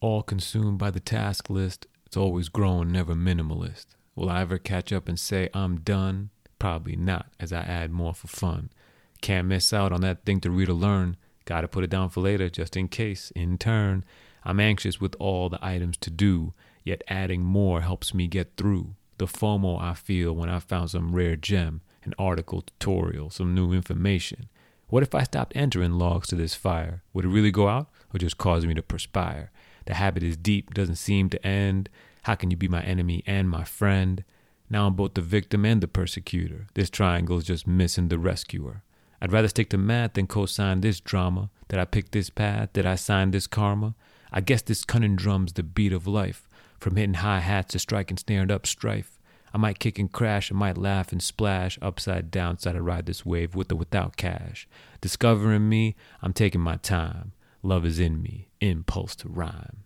all consumed by the task list. It's always growing, never minimalist. Will I ever catch up and say I'm done? Probably not, as I add more for fun. Can't miss out on that thing to read or learn. Gotta put it down for later, just in case. In turn, I'm anxious with all the items to do, yet adding more helps me get through. The FOMO I feel when I found some rare gem, an article, tutorial, some new information. What if I stopped entering logs to this fire? Would it really go out or just cause me to perspire? The habit is deep, doesn't seem to end. How can you be my enemy and my friend? Now I'm both the victim and the persecutor. This triangle's just missing the rescuer. I'd rather stick to math than co-sign this drama. Did I pick this path? Did I sign this karma? I guess this conundrum's the beat of life. From hitting high hats to striking snared up strife. I might kick and crash, I might laugh and splash upside down, side to ride this wave with or without cash. Discovering me, I'm taking my time. Love is in me, impulse to rhyme.